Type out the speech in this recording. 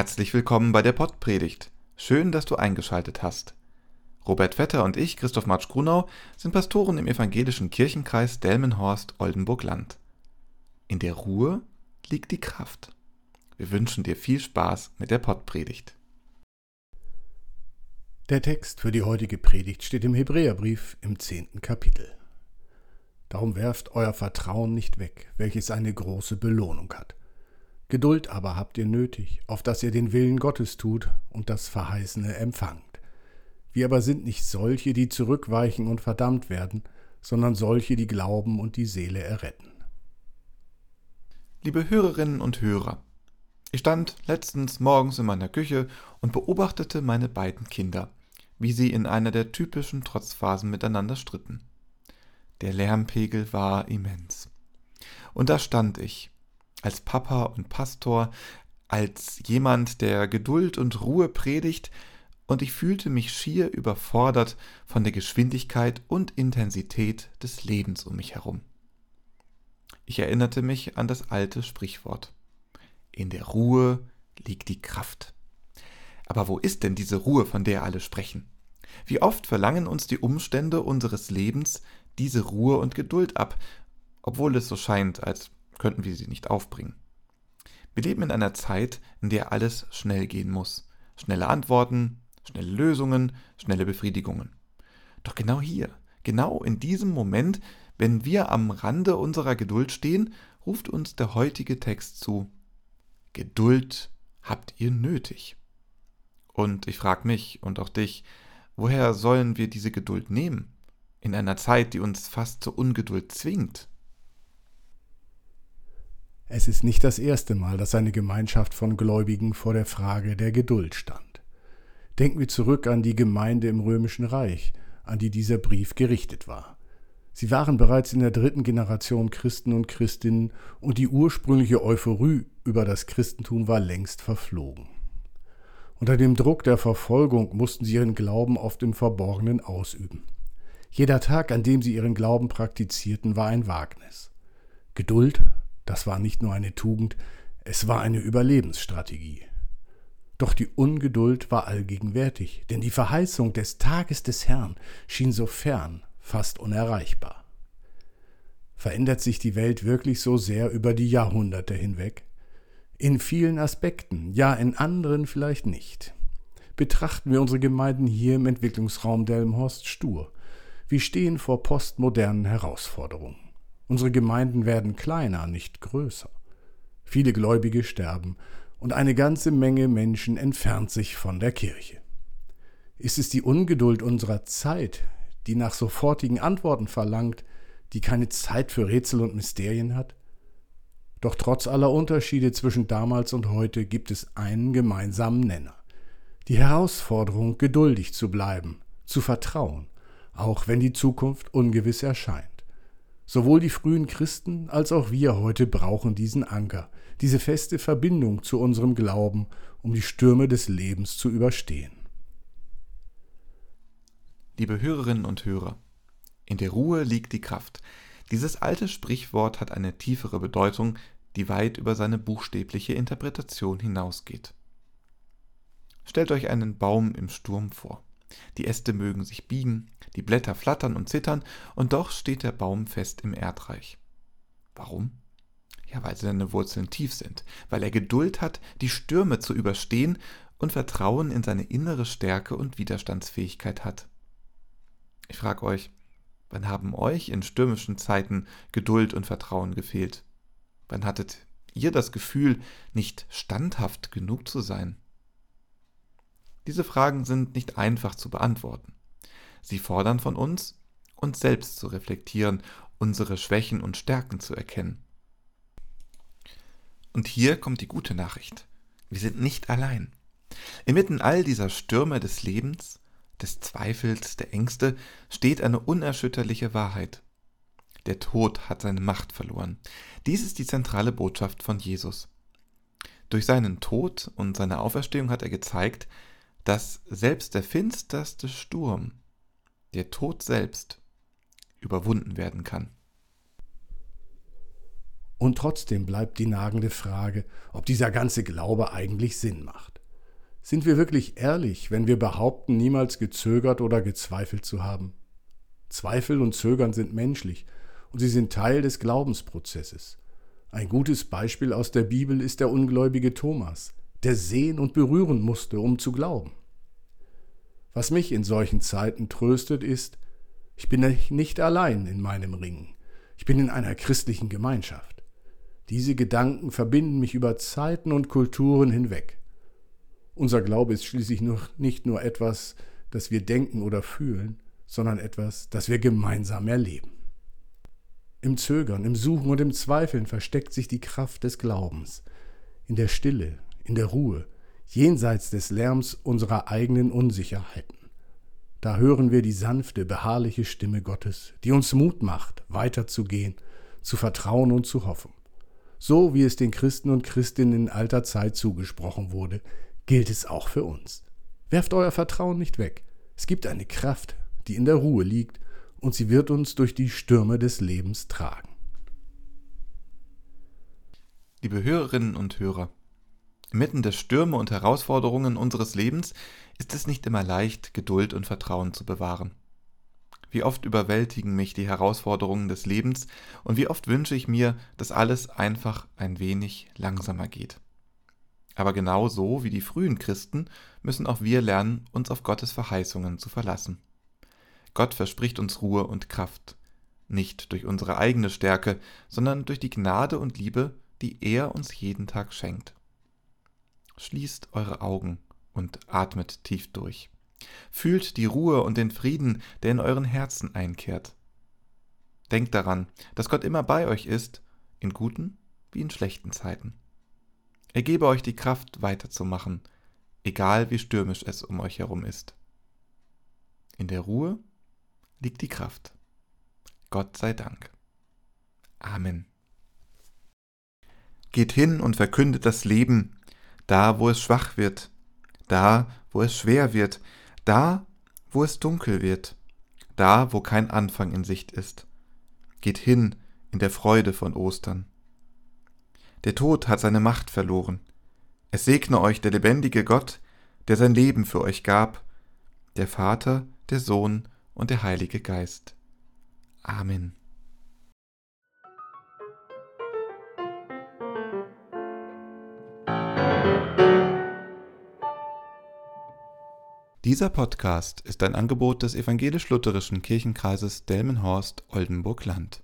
Herzlich willkommen bei der Pottpredigt. Schön, dass du eingeschaltet hast. Robert Vetter und ich, Christoph Matsch Grunau, sind Pastoren im evangelischen Kirchenkreis Delmenhorst-Oldenburg-Land. In der Ruhe liegt die Kraft. Wir wünschen dir viel Spaß mit der Pottpredigt. Der Text für die heutige Predigt steht im Hebräerbrief im zehnten Kapitel. Darum werft euer Vertrauen nicht weg, welches eine große Belohnung hat. Geduld aber habt ihr nötig, auf dass ihr den Willen Gottes tut und das Verheißene empfangt. Wir aber sind nicht solche, die zurückweichen und verdammt werden, sondern solche, die glauben und die Seele erretten. Liebe Hörerinnen und Hörer, ich stand letztens morgens in meiner Küche und beobachtete meine beiden Kinder, wie sie in einer der typischen Trotzphasen miteinander stritten. Der Lärmpegel war immens. Und da stand ich, als Papa und Pastor, als jemand, der Geduld und Ruhe predigt, und ich fühlte mich schier überfordert von der Geschwindigkeit und Intensität des Lebens um mich herum. Ich erinnerte mich an das alte Sprichwort. In der Ruhe liegt die Kraft. Aber wo ist denn diese Ruhe, von der alle sprechen? Wie oft verlangen uns die Umstände unseres Lebens diese Ruhe und Geduld ab, obwohl es so scheint, als könnten wir sie nicht aufbringen. Wir leben in einer Zeit, in der alles schnell gehen muss. Schnelle Antworten, schnelle Lösungen, schnelle Befriedigungen. Doch genau hier, genau in diesem Moment, wenn wir am Rande unserer Geduld stehen, ruft uns der heutige Text zu. Geduld habt ihr nötig. Und ich frage mich und auch dich, woher sollen wir diese Geduld nehmen? In einer Zeit, die uns fast zur Ungeduld zwingt. Es ist nicht das erste Mal, dass eine Gemeinschaft von Gläubigen vor der Frage der Geduld stand. Denken wir zurück an die Gemeinde im römischen Reich, an die dieser Brief gerichtet war. Sie waren bereits in der dritten Generation Christen und Christinnen und die ursprüngliche Euphorie über das Christentum war längst verflogen. Unter dem Druck der Verfolgung mussten sie ihren Glauben oft im Verborgenen ausüben. Jeder Tag, an dem sie ihren Glauben praktizierten, war ein Wagnis. Geduld das war nicht nur eine Tugend, es war eine Überlebensstrategie. Doch die Ungeduld war allgegenwärtig, denn die Verheißung des Tages des Herrn schien so fern, fast unerreichbar. Verändert sich die Welt wirklich so sehr über die Jahrhunderte hinweg? In vielen Aspekten, ja in anderen vielleicht nicht. Betrachten wir unsere Gemeinden hier im Entwicklungsraum Delmenhorst stur. Wir stehen vor postmodernen Herausforderungen. Unsere Gemeinden werden kleiner, nicht größer. Viele Gläubige sterben und eine ganze Menge Menschen entfernt sich von der Kirche. Ist es die Ungeduld unserer Zeit, die nach sofortigen Antworten verlangt, die keine Zeit für Rätsel und Mysterien hat? Doch trotz aller Unterschiede zwischen damals und heute gibt es einen gemeinsamen Nenner. Die Herausforderung, geduldig zu bleiben, zu vertrauen, auch wenn die Zukunft ungewiss erscheint. Sowohl die frühen Christen als auch wir heute brauchen diesen Anker, diese feste Verbindung zu unserem Glauben, um die Stürme des Lebens zu überstehen. Liebe Hörerinnen und Hörer, in der Ruhe liegt die Kraft. Dieses alte Sprichwort hat eine tiefere Bedeutung, die weit über seine buchstäbliche Interpretation hinausgeht. Stellt euch einen Baum im Sturm vor. Die Äste mögen sich biegen, die Blätter flattern und zittern, und doch steht der Baum fest im Erdreich. Warum? Ja, weil seine Wurzeln tief sind, weil er Geduld hat, die Stürme zu überstehen und Vertrauen in seine innere Stärke und Widerstandsfähigkeit hat. Ich frage euch, wann haben euch in stürmischen Zeiten Geduld und Vertrauen gefehlt? Wann hattet ihr das Gefühl, nicht standhaft genug zu sein? Diese Fragen sind nicht einfach zu beantworten. Sie fordern von uns, uns selbst zu reflektieren, unsere Schwächen und Stärken zu erkennen. Und hier kommt die gute Nachricht. Wir sind nicht allein. Inmitten all dieser Stürme des Lebens, des Zweifels, der Ängste steht eine unerschütterliche Wahrheit. Der Tod hat seine Macht verloren. Dies ist die zentrale Botschaft von Jesus. Durch seinen Tod und seine Auferstehung hat er gezeigt, dass selbst der finsterste Sturm, der Tod selbst, überwunden werden kann. Und trotzdem bleibt die nagende Frage, ob dieser ganze Glaube eigentlich Sinn macht. Sind wir wirklich ehrlich, wenn wir behaupten, niemals gezögert oder gezweifelt zu haben? Zweifel und Zögern sind menschlich und sie sind Teil des Glaubensprozesses. Ein gutes Beispiel aus der Bibel ist der ungläubige Thomas, der sehen und berühren musste, um zu glauben. Was mich in solchen Zeiten tröstet, ist, ich bin nicht allein in meinem Ringen. Ich bin in einer christlichen Gemeinschaft. Diese Gedanken verbinden mich über Zeiten und Kulturen hinweg. Unser Glaube ist schließlich nur, nicht nur etwas, das wir denken oder fühlen, sondern etwas, das wir gemeinsam erleben. Im Zögern, im Suchen und im Zweifeln versteckt sich die Kraft des Glaubens. In der Stille, in der Ruhe, jenseits des Lärms unserer eigenen Unsicherheiten. Da hören wir die sanfte, beharrliche Stimme Gottes, die uns Mut macht, weiterzugehen, zu vertrauen und zu hoffen. So wie es den Christen und Christinnen in alter Zeit zugesprochen wurde, gilt es auch für uns. Werft euer Vertrauen nicht weg. Es gibt eine Kraft, die in der Ruhe liegt und sie wird uns durch die Stürme des Lebens tragen. Liebe Hörerinnen und Hörer, inmitten der Stürme und Herausforderungen unseres Lebens ist es nicht immer leicht, Geduld und Vertrauen zu bewahren. Wie oft überwältigen mich die Herausforderungen des Lebens und wie oft wünsche ich mir, dass alles einfach ein wenig langsamer geht. Aber genau so wie die frühen Christen müssen auch wir lernen, uns auf Gottes Verheißungen zu verlassen. Gott verspricht uns Ruhe und Kraft, nicht durch unsere eigene Stärke, sondern durch die Gnade und Liebe, die er uns jeden Tag schenkt. Schließt eure Augen und atmet tief durch. Fühlt die Ruhe und den Frieden, der in euren Herzen einkehrt. Denkt daran, dass Gott immer bei euch ist, in guten wie in schlechten Zeiten. Er gebe euch die Kraft weiterzumachen, egal wie stürmisch es um euch herum ist. In der Ruhe liegt die Kraft. Gott sei Dank. Amen. Geht hin und verkündet das Leben, da wo es schwach wird, da wo es schwer wird, da wo es dunkel wird, da wo kein Anfang in Sicht ist. Geht hin in der Freude von Ostern. Der Tod hat seine Macht verloren. Es segne euch der lebendige Gott, der sein Leben für euch gab, der Vater, der Sohn und der Heilige Geist. Amen. Dieser Podcast ist ein Angebot des evangelisch-lutherischen Kirchenkreises Delmenhorst-Oldenburg-Land.